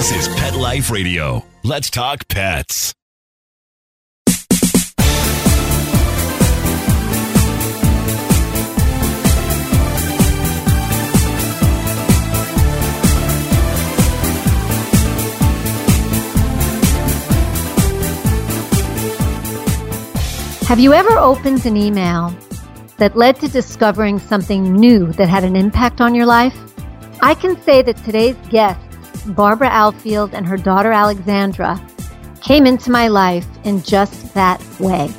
This is Pet Life Radio. Let's talk pets. Have you ever opened an email that led to discovering something new that had an impact on your life? I can say that today's guests, Barbara Alfield and her daughter Alexandra, came into my life in just that way.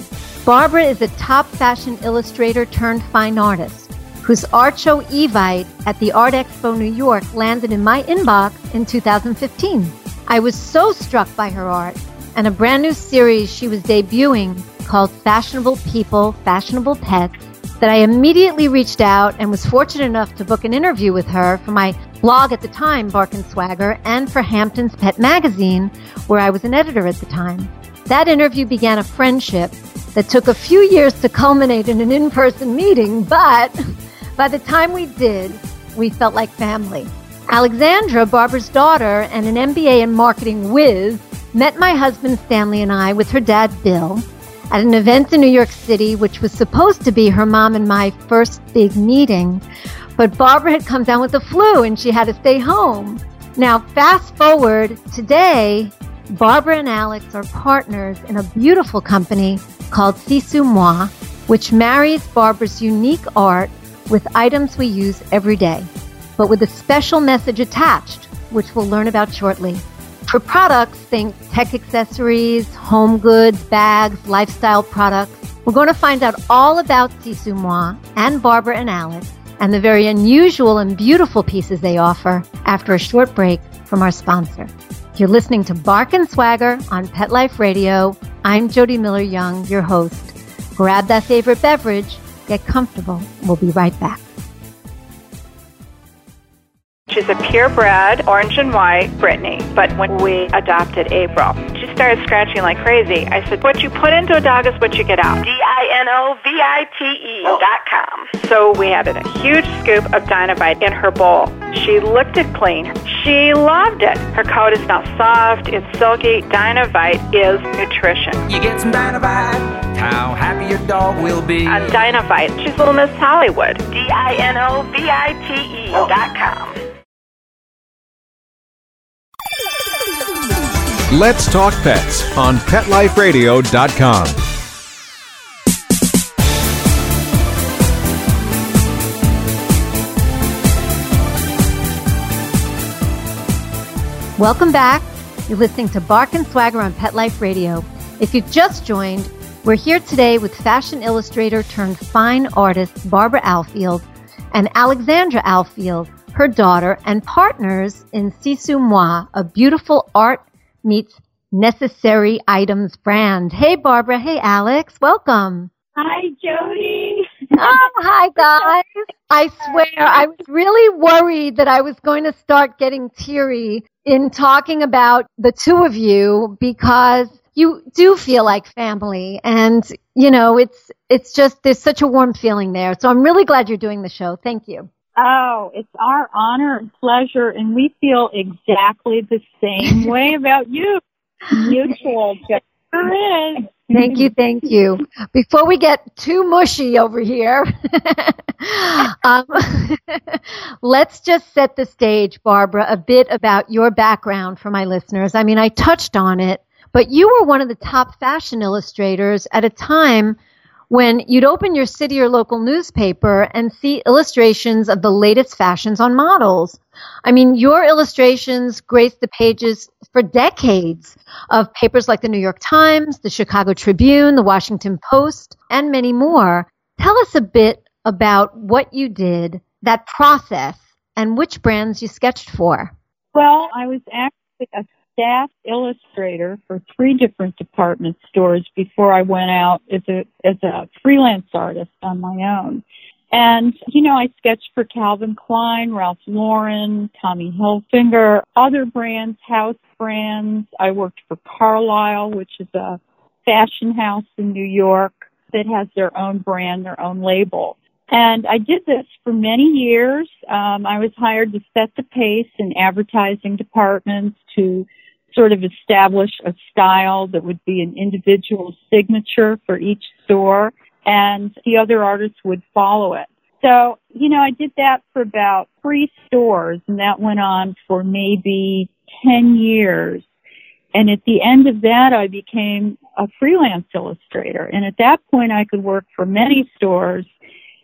Barbara is a top fashion illustrator turned fine artist whose art show Evite at the Art Expo New York landed in my inbox in 2015. I was so struck by her art and a brand new series she was debuting called Fashionable People, Fashionable Pets that I immediately reached out and was fortunate enough to book an interview with her for my blog at the time, Bark and Swagger, and for Hampton's Pet Magazine, where I was an editor at the time. That interview began a friendship that took a few years to culminate in an in person meeting, but by the time we did, we felt like family. Alexandra, Barbara's daughter, and an MBA in marketing whiz, met my husband Stanley and I with her dad Bill at an event in New York City, which was supposed to be her mom and my first big meeting. But Barbara had come down with the flu and she had to stay home. Now, fast forward today, Barbara and Alex are partners in a beautiful company called Sisu Moi, which marries Barbara's unique art with items we use every day, but with a special message attached, which we'll learn about shortly. For products, think tech accessories, home goods, bags, lifestyle products. We're going to find out all about Sisu Moi and Barbara and Alex and the very unusual and beautiful pieces they offer after a short break from our sponsor. You're listening to Bark and Swagger on Pet Life Radio. I'm Jody Miller Young, your host. Grab that favorite beverage, get comfortable. We'll be right back. She's a purebred, orange and white Brittany. But when we adopted April, she started scratching like crazy. I said, What you put into a dog is what you get out. D I N O V I T E oh. dot com. So we had a huge scoop of Dinovite in her bowl. She licked it clean. She loved it. Her coat is now soft, it's silky. Dinovite is nutrition. You get some Dinovite, how happy your dog will be. On Dinovite, she's Little Miss Hollywood. D I N O V I T E oh. dot com. Let's Talk Pets on PetLifeRadio.com. Welcome back. You're listening to Bark and Swagger on Pet Life Radio. If you've just joined, we're here today with fashion illustrator turned fine artist Barbara Alfield and Alexandra Alfield, her daughter, and partners in Sisu Moi, a beautiful art meets necessary items brand. Hey, Barbara. Hey, Alex. Welcome. Hi, Jody. Oh, hi, guys. I swear, I was really worried that I was going to start getting teary in talking about the two of you because you do feel like family and you know it's it's just there's such a warm feeling there so i'm really glad you're doing the show thank you Oh, it's our honor and pleasure, and we feel exactly the same way about you. Mutual, just there is. Thank you, thank you. Before we get too mushy over here, um, let's just set the stage, Barbara, a bit about your background for my listeners. I mean, I touched on it, but you were one of the top fashion illustrators at a time when you'd open your city or local newspaper and see illustrations of the latest fashions on models. I mean, your illustrations graced the pages for decades of papers like the New York Times, the Chicago Tribune, the Washington Post, and many more. Tell us a bit about what you did, that process, and which brands you sketched for. Well, I was actually a staff illustrator for three different department stores before I went out as a as a freelance artist on my own. And, you know, I sketched for Calvin Klein, Ralph Lauren, Tommy Hilfiger, other brands, house brands. I worked for Carlisle, which is a fashion house in New York that has their own brand, their own label. And I did this for many years. Um, I was hired to set the pace in advertising departments to sort of establish a style that would be an individual signature for each store and the other artists would follow it. So, you know, I did that for about three stores and that went on for maybe 10 years. And at the end of that, I became a freelance illustrator. And at that point, I could work for many stores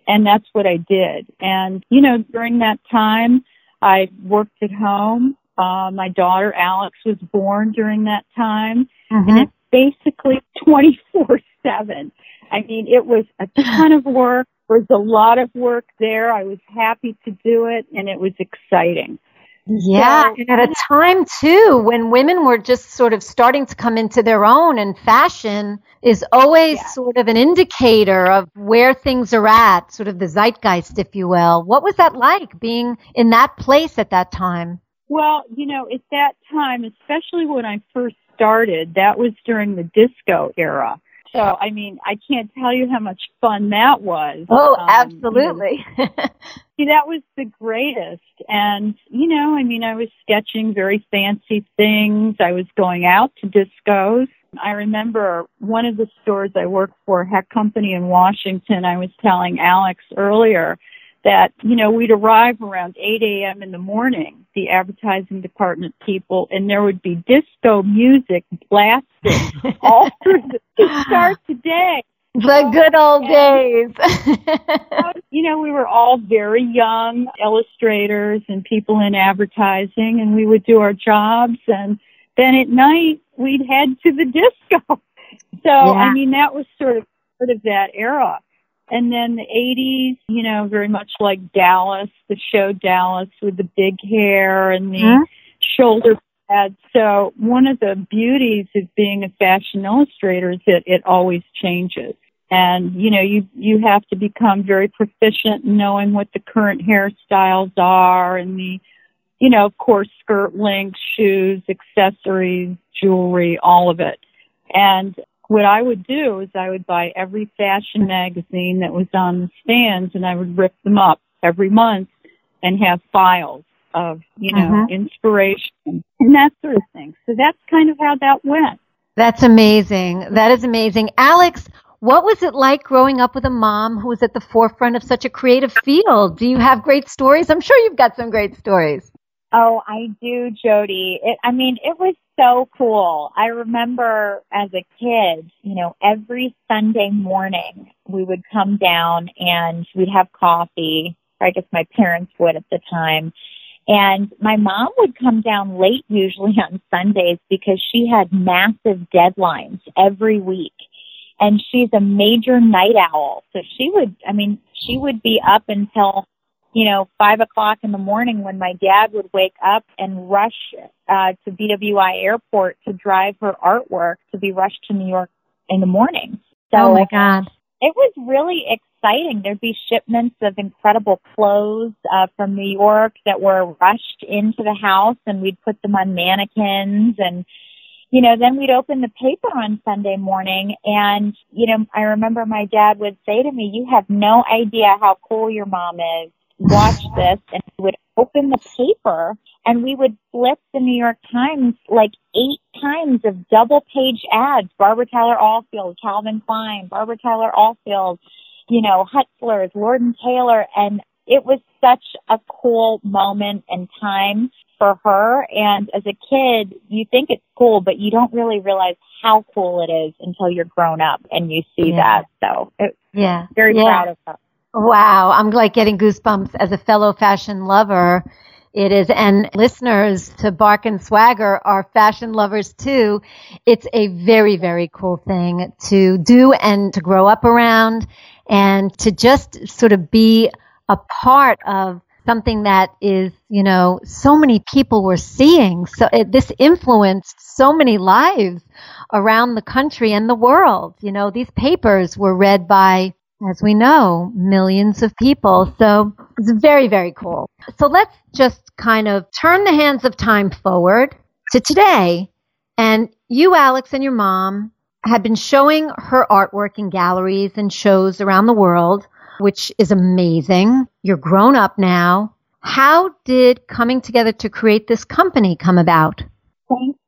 and that's what I did. And, you know, during that time, I worked at home. Uh, my daughter Alex was born during that time. Mm-hmm. And it's basically 24 7. I mean, it was a ton of work. There was a lot of work there. I was happy to do it and it was exciting. Yeah, So- and at a time too when women were just sort of starting to come into their own, and fashion is always Yeah. sort of an indicator of where things are at, sort of the zeitgeist, if you will. What was that like being in that place at that time? Well, you know, at that time, especially when I first started, that was during the disco era. So, I mean, I can't tell you how much fun that was. Oh, Um, you know, absolutely. See, that was the greatest. And, you know, I mean, I was sketching very fancy things. I was going out to discos. I remember one of the stores I worked for, Hecht Company in Washington, I was telling Alex earlier that, you know, we'd arrive around 8 a.m. in the morning, the advertising department people, and there would be disco music blasting all through the, to start the day. the good old days. you know, we were all very young illustrators and people in advertising, and we would do our jobs. And then at night, we'd head to the disco. So, I mean, that was sort of part of that era. And then the 80s, you know, very much like Dallas, the show Dallas with the big hair and the Mhm. shoulder pads. So one of the beauties of being a fashion illustrator is that it always changes. And, you know, you, you have to become very proficient in knowing what the current hairstyles are and the, you know, of course, skirt length, shoes, accessories, jewelry, all of it. And what I would do is I would buy every fashion magazine that was on the stands and I would rip them up every month and have files of, you know, mm-hmm. inspiration and that sort of thing. So that's kind of how that went. That's amazing. That is amazing. Alex, what was it like growing up with a mom who was at the forefront of such a creative field? Do you have great stories? I'm sure you've got some great stories. Oh, I do, Jody. It, I mean, it was so cool. I remember as a kid, you know, every Sunday morning we would come down and we'd have coffee. Or I guess my parents would at the time. And my mom would come down late usually on Sundays because she had massive deadlines every week. And she's a major night owl. So she would, I mean, she would be up until you know, five o'clock in the morning when my dad would wake up and rush uh, to BWI airport to drive her artwork to be rushed to New York in the morning. So oh my God. it was really exciting. There'd be shipments of incredible clothes uh, from New York that were rushed into the house, and we'd put them on mannequins and. You know, then we'd open the paper on Sunday morning and, you know, I remember my dad would say to me, you have no idea how cool your mom is watch this and we would open the paper and we would flip the New York Times like eight times of double page ads. Barbara Tyler Alfield, Calvin Klein, Barbara Tyler Alfield, you know, Hutzler's, Lord and Taylor. And it was such a cool moment and time for her. And as a kid, you think it's cool, but you don't really realize how cool it is until you're grown up and you see Yeah. that. So it, Yeah. very yeah. proud of her. Wow, I'm like getting goosebumps as a fellow fashion lover. It is, and listeners to Bark and Swagger are fashion lovers too. It's a very, very cool thing to do and to grow up around and to just sort of be a part of something that is, you know, so many people were seeing. So it, this influenced so many lives around the country and the world. You know, these papers were read by as we know, millions of people. So it's very, very cool. So let's just kind of turn the hands of time forward to today. And you, Alex, and your mom have been showing her artwork in galleries and shows around the world. which is amazing. You're grown up now. How did coming together to create this company come about?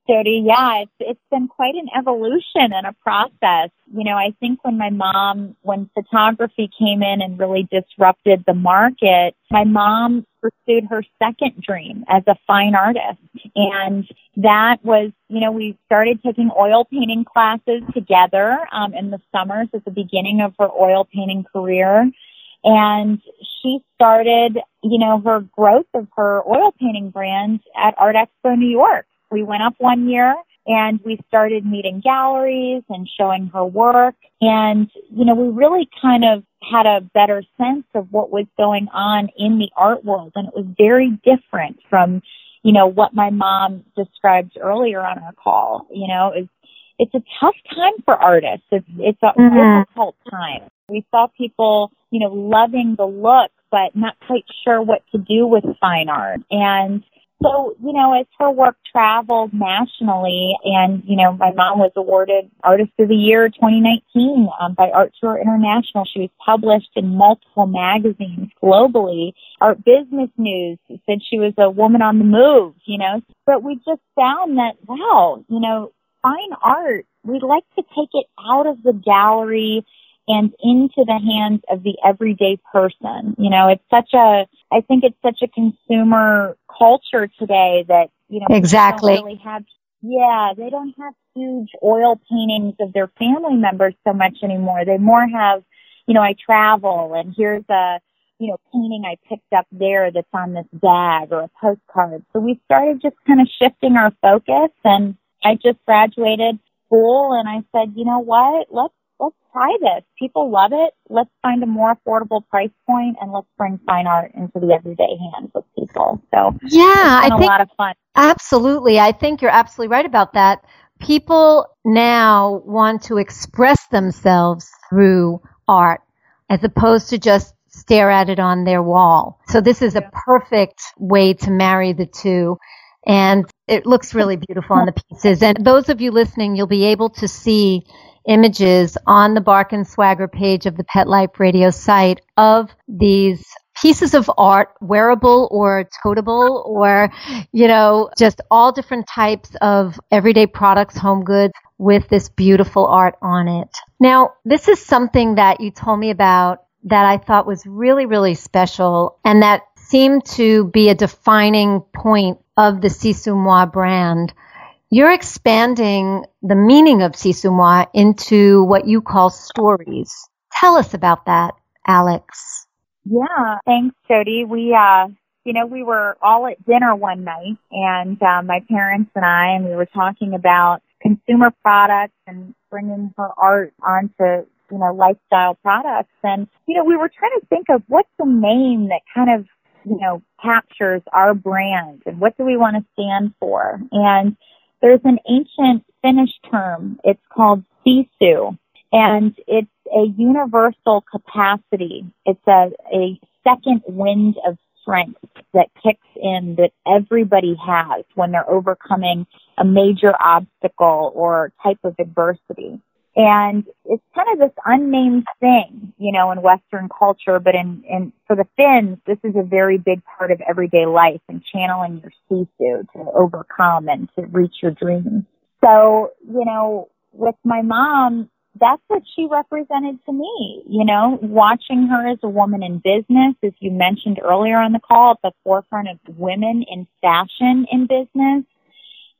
Jody. Yeah, it's it's been quite an evolution and a process. You know, I think when my mom, when photography came in and really disrupted the market, my mom pursued her second dream as a fine artist. And that was, you know, we started taking oil painting classes together um, in the summers at the beginning of her oil painting career. And she started, you know, her growth of her oil painting brand at Art Expo New York. We went up one year and we started meeting galleries and showing her work. And, you know, we really kind of had a better sense of what was going on in the art world. And it was very different from, you know, what my mom described earlier on our call. You know, it's, it's a tough time for artists. It's, it's a mm-hmm. difficult time. We saw people, you know, loving the look, but not quite sure what to do with fine art. And so, you know, as her work traveled nationally, and, you know, my mom was awarded Artist of the Year 2019 um, by Art Tour International. She was published in multiple magazines globally. Art Business News said she was a woman on the move, you know. But we just found that, wow, you know, fine art, we'd like to take it out of the gallery and into the hands of the everyday person. You know, it's such a, I think it's such a consumer culture today that, you know, exactly. don't really have, yeah, they don't have huge oil paintings of their family members so much anymore. They more have, you know, I travel and here's a, you know, painting I picked up there that's on this bag or a postcard. So we started just kind of shifting our focus and I just graduated school and I said, you know what, let's let's try this. People love it. Let's find a more affordable price point and let's bring fine art into the everyday hands of people. So yeah, I think, a lot of fun. Absolutely. I think you're absolutely right about that. People now want to express themselves through art as opposed to just stare at it on their wall. So this is a perfect way to marry the two. And it looks really beautiful on the pieces. And those of you listening, you'll be able to see images on the Bark and Swagger page of the Pet Life Radio site of these pieces of art, wearable or totable, or, you know, just all different types of everyday products, home goods with this beautiful art on it. Now, this is something that you told me about that I thought was really, really special and that seemed to be a defining point of the Sisu Moi brand. You're expanding the meaning of Sisu Moi into what you call stories. Tell us about that, Alex. Yeah, thanks, Jody. We, uh, you know, we were all at dinner one night, and uh, my parents and I, and we were talking about consumer products and bringing her art onto, you know, lifestyle products. And, you know, we were trying to think of what's the name that kind of, you know, captures our brand and what do we want to stand for. And there's an ancient Finnish term. It's called sisu, and it's a universal capacity. It's a, a second wind of strength that kicks in that everybody has when they're overcoming a major obstacle or type of adversity. And it's kind of this unnamed thing, you know, in Western culture, but in, in for the Finns, this is a very big part of everyday life and channeling your sisu to overcome and to reach your dreams. So, you know, with my mom, that's what she represented to me, you know, watching her as a woman in business, as you mentioned earlier on the call, at the forefront of women in fashion in business.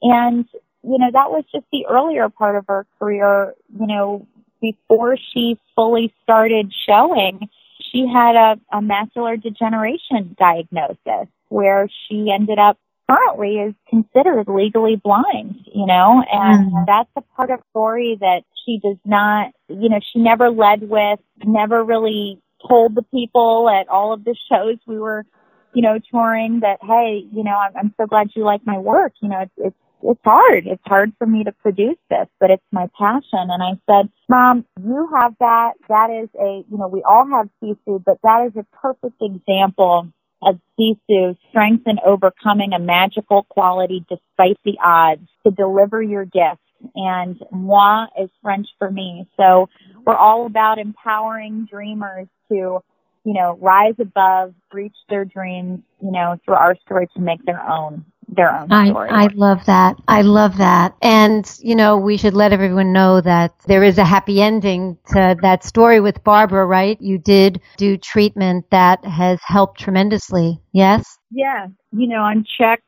And you know, that was just the earlier part of her career, you know, before she fully started showing, she had a, a macular degeneration diagnosis where she ended up currently is considered legally blind, you know, and mm. that's a part of story that she does not, you know, she never led with, never really told the people at all of the shows we were, you know, touring that, hey, you know, I'm, I'm so glad you like my work. You know, it's, it's it's hard. It's hard for me to produce this, but it's my passion. And I said, Mom, you have that. That is a, you know, we all have Sisu, but that is a perfect example of Sisu strength in overcoming a magical quality despite the odds to deliver your gift. And moi is French for me. So we're all about empowering dreamers to you know, rise above, reach their dreams, you know, through our story to make their own their own story. I, I love that. I love that. And, you know, we should let everyone know that there is a happy ending to that story with Barbara, right? You did do treatment that has helped tremendously. Yes? Yes. You know, I'm checked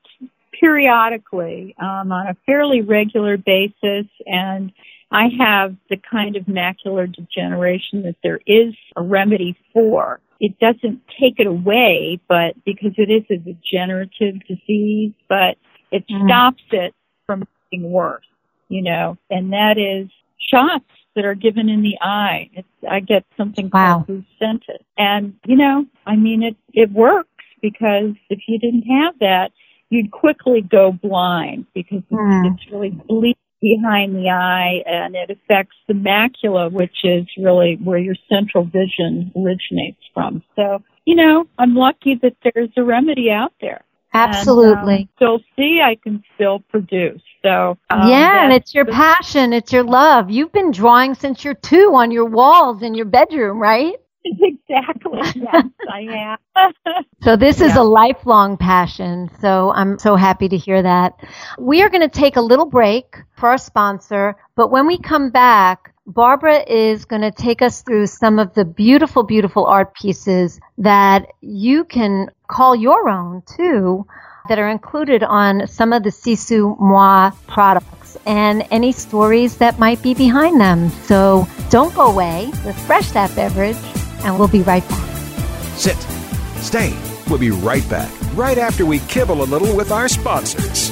periodically um, on a fairly regular basis and I have the kind of macular degeneration that there is a remedy for. It doesn't take it away, but because it is a degenerative disease, but it Mm. stops it from getting worse, you know, and that is shots that are given in the eye. It's, I get something Wow. called Lucentis. And, you know, I mean, it, it works because if you didn't have that, you'd quickly go blind because it's, Mm. it's really bleeding behind the eye and it affects the macula, which is really where your central vision originates from. So, you know, I'm lucky that there's a remedy out there. Absolutely. And, um, still see, I can still produce. So, um, yeah, and it's your passion, it's your love. You've been drawing since you're two on your walls in your bedroom, right? exactly. Yes, I have. So this is Yeah. a lifelong passion. So I'm so happy to hear that. We are going to take a little break for our sponsor, but when we come back, Barbara is going to take us through some of the beautiful, beautiful art pieces that you can call your own too, that are included on some of the Sisu Moi products and any stories that might be behind them. So don't go away. Refresh that beverage and we'll be right back. Sit. Stay. We'll be right back, right after we kibble a little with our sponsors.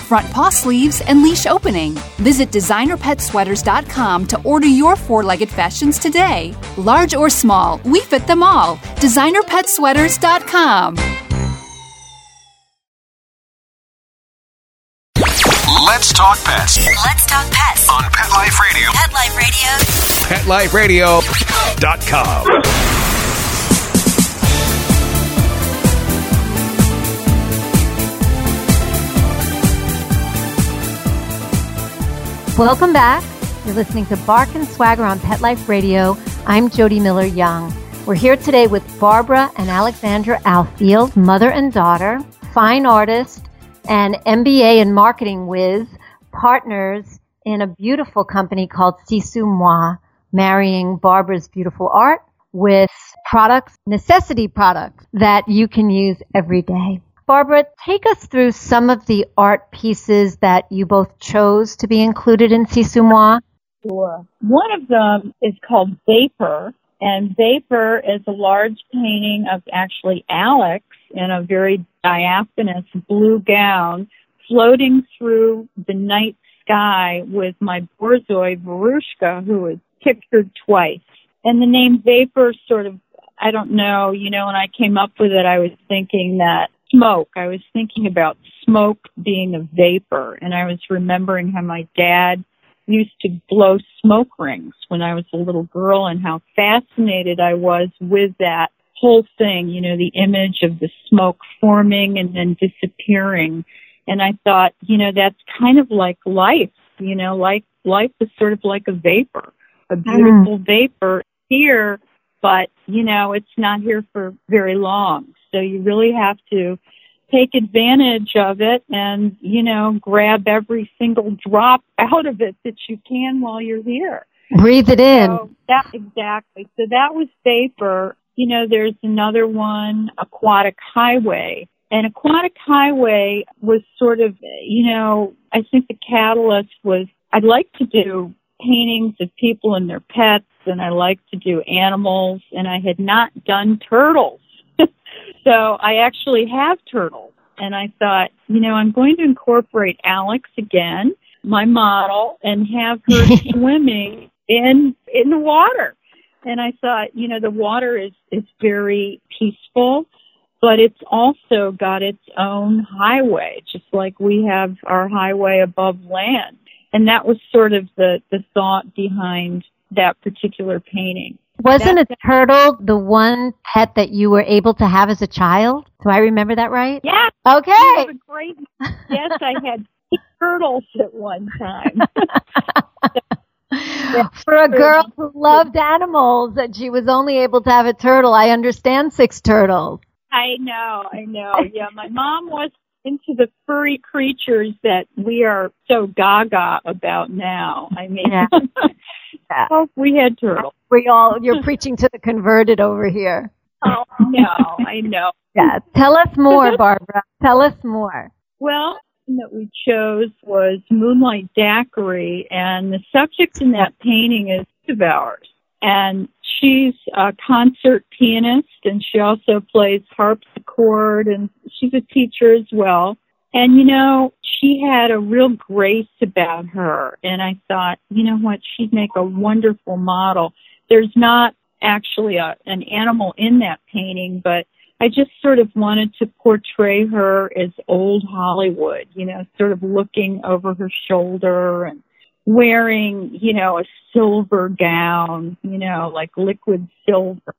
front paw sleeves, and leash opening. Visit designerpetsweaters.com to order your four legged fashions today. Large or small, we fit them all. Designerpetsweaters.com. Let's talk pets Let's talk pets. on Pet Life Radio. Pet Life Radio. PetLifeRadio.com. Welcome back. You're listening to Bark and Swagger on Pet Life Radio. I'm Jody Miller Young. We're here today with Barbara and Alexandra Alfield, mother and daughter, fine artist, and MBA in marketing whiz, partners in a beautiful company called Sisu Moi, marrying Barbara's beautiful art with products, necessity products that you can use every day. Barbara, take us through some of the art pieces that you both chose to be included in Sisu Moi. Sure. One of them is called Vapor, and Vapor is a large painting of actually Alex in a very diaphanous blue gown floating through the night sky with my Borzoi Varushka, who is pictured twice. And the name Vapor sort of, I don't know, you know, when I came up with it, I was thinking that smoke. I was thinking about smoke being a vapor, and I was remembering how my dad used to blow smoke rings when I was a little girl and how fascinated I was with that whole thing, you know, the image of the smoke forming and then disappearing. And I thought, you know, that's kind of like life, you know, like life is sort of like a vapor, a mm-hmm. beautiful vapor here, but, you know, it's not here for very long. So you really have to take advantage of it and, you know, grab every single drop out of it that you can while you're here. Breathe it in. So that exactly. So that was vapor. You know, there's another one, Aquatic Highway. And Aquatic Highway was sort of, you know, I think the catalyst was I'd like to do paintings of people and their pets, and I like to do animals, and I had not done turtles. So I actually have turtles. And I thought, you know, I'm going to incorporate Alex again, my model, and have her swimming in in the water. And I thought, you know, the water is is very peaceful but it's also got its own highway, just like we have our highway above land. And that was sort of the, the thought behind that particular painting. Wasn't a turtle the one pet that you were able to have as a child? Do I remember that right? Yeah. Okay. Great. Yes, I had turtles at one time. For a girl who loved animals and she was only able to have a turtle, I understand six turtles. I know, I know. Yeah, my mom was into the furry creatures that we are so gaga about now. I mean, yeah. oh, we had turtles. We all, you're preaching to the converted over here. Oh, no, I know. Yeah. Tell us more, Barbara. Tell us more. Well, that we chose was Moonlight Daiquiri, and the subject in that painting is of ours. And she's a concert pianist, and she also plays harpsichord, and she's a teacher as well. And you know, she had a real grace about her, and I thought, you know what, she'd make a wonderful model. There's not actually a, an animal in that painting, but I just sort of wanted to portray her as old Hollywood, you know, sort of looking over her shoulder and wearing, you know, a silver gown, you know, like liquid silver.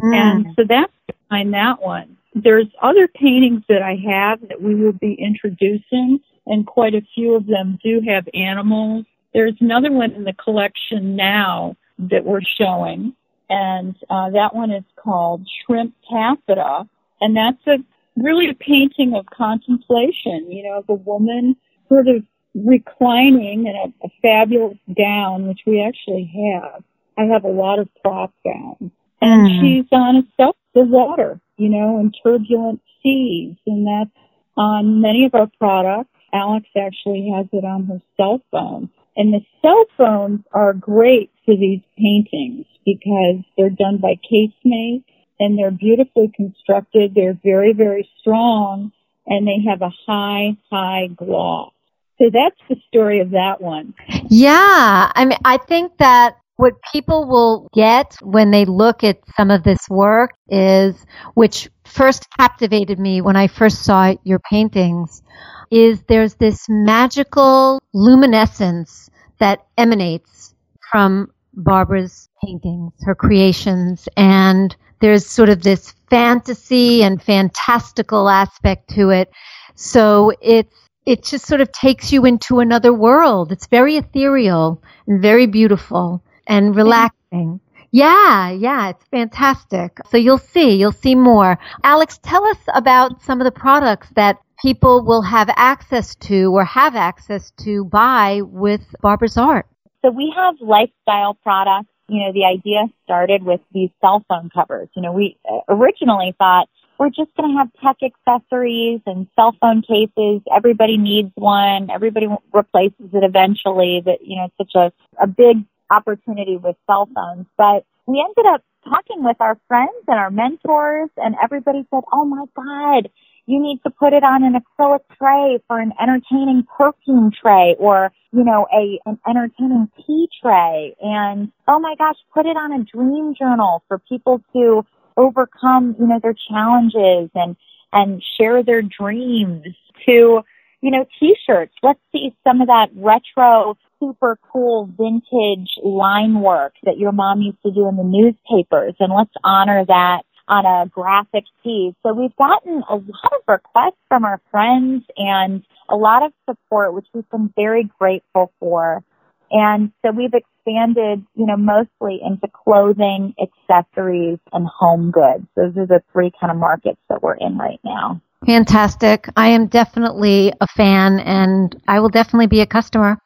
Mm. And so that's behind that one. There's other paintings that I have that we will be introducing, and quite a few of them do have animals. There's another one in the collection now that we're showing and uh, that one is called Shrimp Taffeta, and that's a really a painting of contemplation. You know, of a woman sort of reclining in a, a fabulous gown, which we actually have. I have a lot of prop gowns, and mm. she's on a self the water, you know, in turbulent seas, and that's on many of our products. Alex actually has it on her cell phone. And the cell phones are great for these paintings because they're done by Case-Mate and they're beautifully constructed. They're very, very strong and they have a high, high gloss. So that's the story of that one. Yeah. I mean, I think that what people will get when they look at some of this work is, which first captivated me when I first saw your paintings, is there's this magical luminescence that emanates from Barbara's paintings, her creations, and there's sort of this fantasy and fantastical aspect to it. So it's it just sort of takes you into another world. It's very ethereal and very beautiful and relaxing. Yeah, yeah, it's fantastic. So you'll see, you'll see more. Alex, tell us about some of the products that people will have access to or have access to buy with Barbara's art. So we have lifestyle products. You know, the idea started with these cell phone covers. You know, we uh, originally thought we're just going to have tech accessories and cell phone cases. Everybody needs one. Everybody replaces it eventually. That, you know, it's such a, a big opportunity with cell phones. But we ended up talking with our friends and our mentors and everybody said, Oh my God, you need to put it on an acrylic tray for an entertaining perfume tray or, you know, a, an entertaining tea tray. And oh my gosh, put it on a dream journal for people to overcome, you know, their challenges and, and share their dreams to, you know, t-shirts. Let's see some of that retro, super cool vintage line work that your mom used to do in the newspapers and let's honor that on a graphic tee. So we've gotten a lot of requests from our friends and a lot of support, which we've been very grateful for. And so we've expanded, you know, mostly into clothing, accessories, and home goods. Those are the three kind of markets that we're in right now. Fantastic. I am definitely a fan and I will definitely be a customer.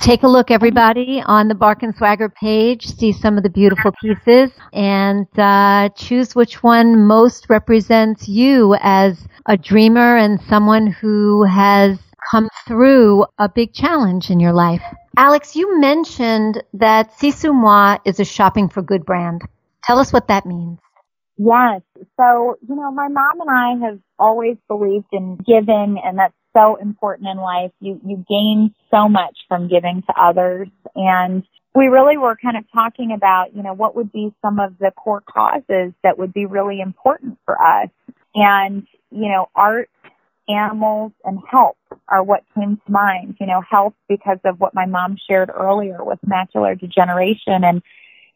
Take a look, everybody, on the Bark and Swagger page. See some of the beautiful pieces and uh, choose which one most represents you as a dreamer and someone who has come through a big challenge in your life. Alex, you mentioned that Sisu Moi is a shopping for good brand. Tell us what that means. Yes. So, you know, my mom and I have always believed in giving and that's so important in life. You, you gain so much from giving to others. And we really were kind of talking about, you know, what would be some of the core causes that would be really important for us. And, you know, art, animals, and health are what came to mind. You know, health because of what my mom shared earlier with macular degeneration. And,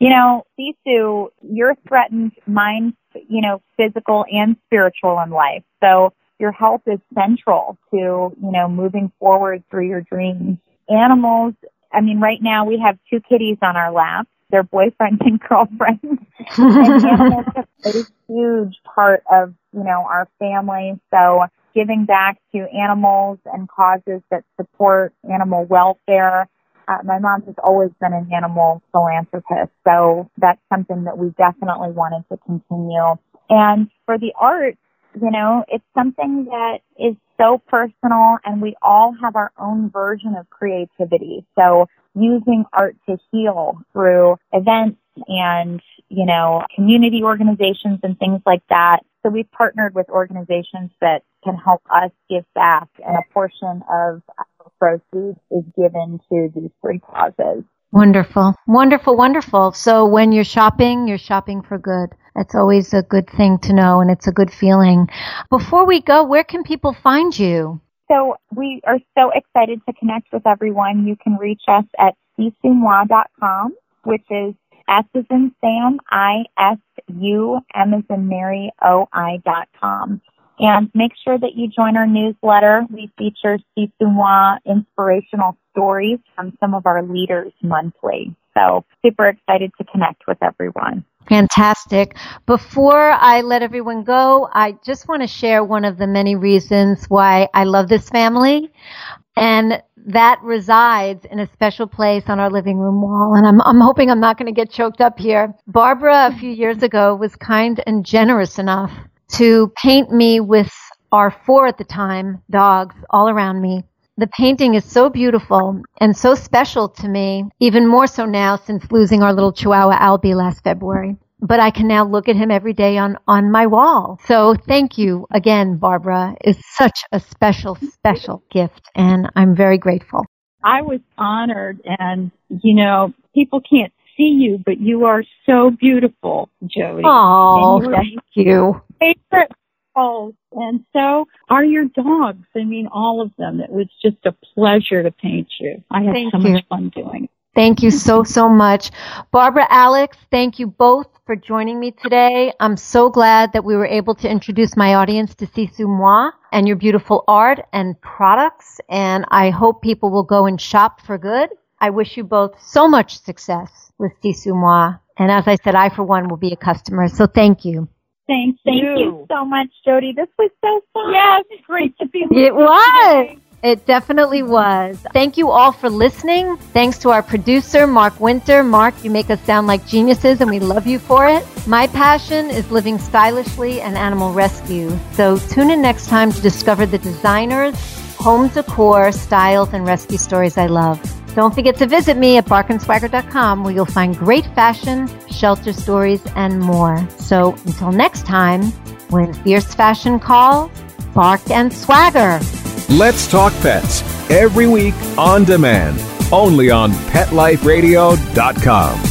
you know, Sisu, you're threatened mind, you know, physical and spiritual in life. So your health is central to, you know, moving forward through your dreams. Animals, I mean, right now we have two kitties on our lap. They're boyfriend and girlfriend. and animals are a huge part of, you know, our family. So giving back to animals and causes that support animal welfare. Uh, my mom has always been an animal philanthropist, so that's something that we definitely wanted to continue. And for the art, you know, it's something that is so personal and we all have our own version of creativity. So using art to heal through events and, you know, community organizations and things like that. So we've partnered with organizations that can help us give back and a portion of our proceeds is given to these three causes. Wonderful, wonderful, wonderful. So when you're shopping, you're shopping for good. That's always a good thing to know, and it's a good feeling. Before we go, where can people find you? So we are so excited to connect with everyone. You can reach us at sisumoi.com, which is S is in Sam, I S U M is in Mary O I dot com. And make sure that you join our newsletter. We feature Sisumoi inspirational stories from some of our leaders monthly. So super excited to connect with everyone. Fantastic. Before I let everyone go, I just want to share one of the many reasons why I love this family. And that resides in a special place on our living room wall. And I'm, I'm hoping I'm not going to get choked up here. Barbara, a few years ago, was kind and generous enough to paint me with our four at the time dogs all around me. The painting is so beautiful and so special to me, even more so now since losing our little Chihuahua Albie last February. But I can now look at him every day on, on my wall. So thank you again, Barbara. It's such a special, special gift, and I'm very grateful. I was honored, and you know, people can't see you, but you are so beautiful, Jody. Oh, thank you. Favorite calls, and so are your dogs. I mean, all of them. It was just a pleasure to paint you. I had Thank so you. much fun doing it. Thank you so, so much. Barbara, Alex, thank you both for joining me today. I'm so glad that we were able to introduce my audience to Sisu Moi and your beautiful art and products. And I hope people will go and shop for good. I wish you both so much success with Sisu Moi. And as I said, I, for one, will be a customer. So thank you. Thank, Thank you. you so much, Jody. This was so fun. Yes, great to be with It was. today. It definitely was. Thank you all for listening. Thanks to our producer, Mark Winter. Mark, you make us sound like geniuses and we love you for it. My passion is living stylishly and animal rescue. So tune in next time to discover the designers, home decor, styles, and rescue stories I love. Don't forget to visit me at barkandswagger.com where you'll find great fashion, shelter stories, and more. So until next time, when fierce fashion calls, bark and swagger. Let's Talk Pets every week on demand, only on PetLifeRadio.com.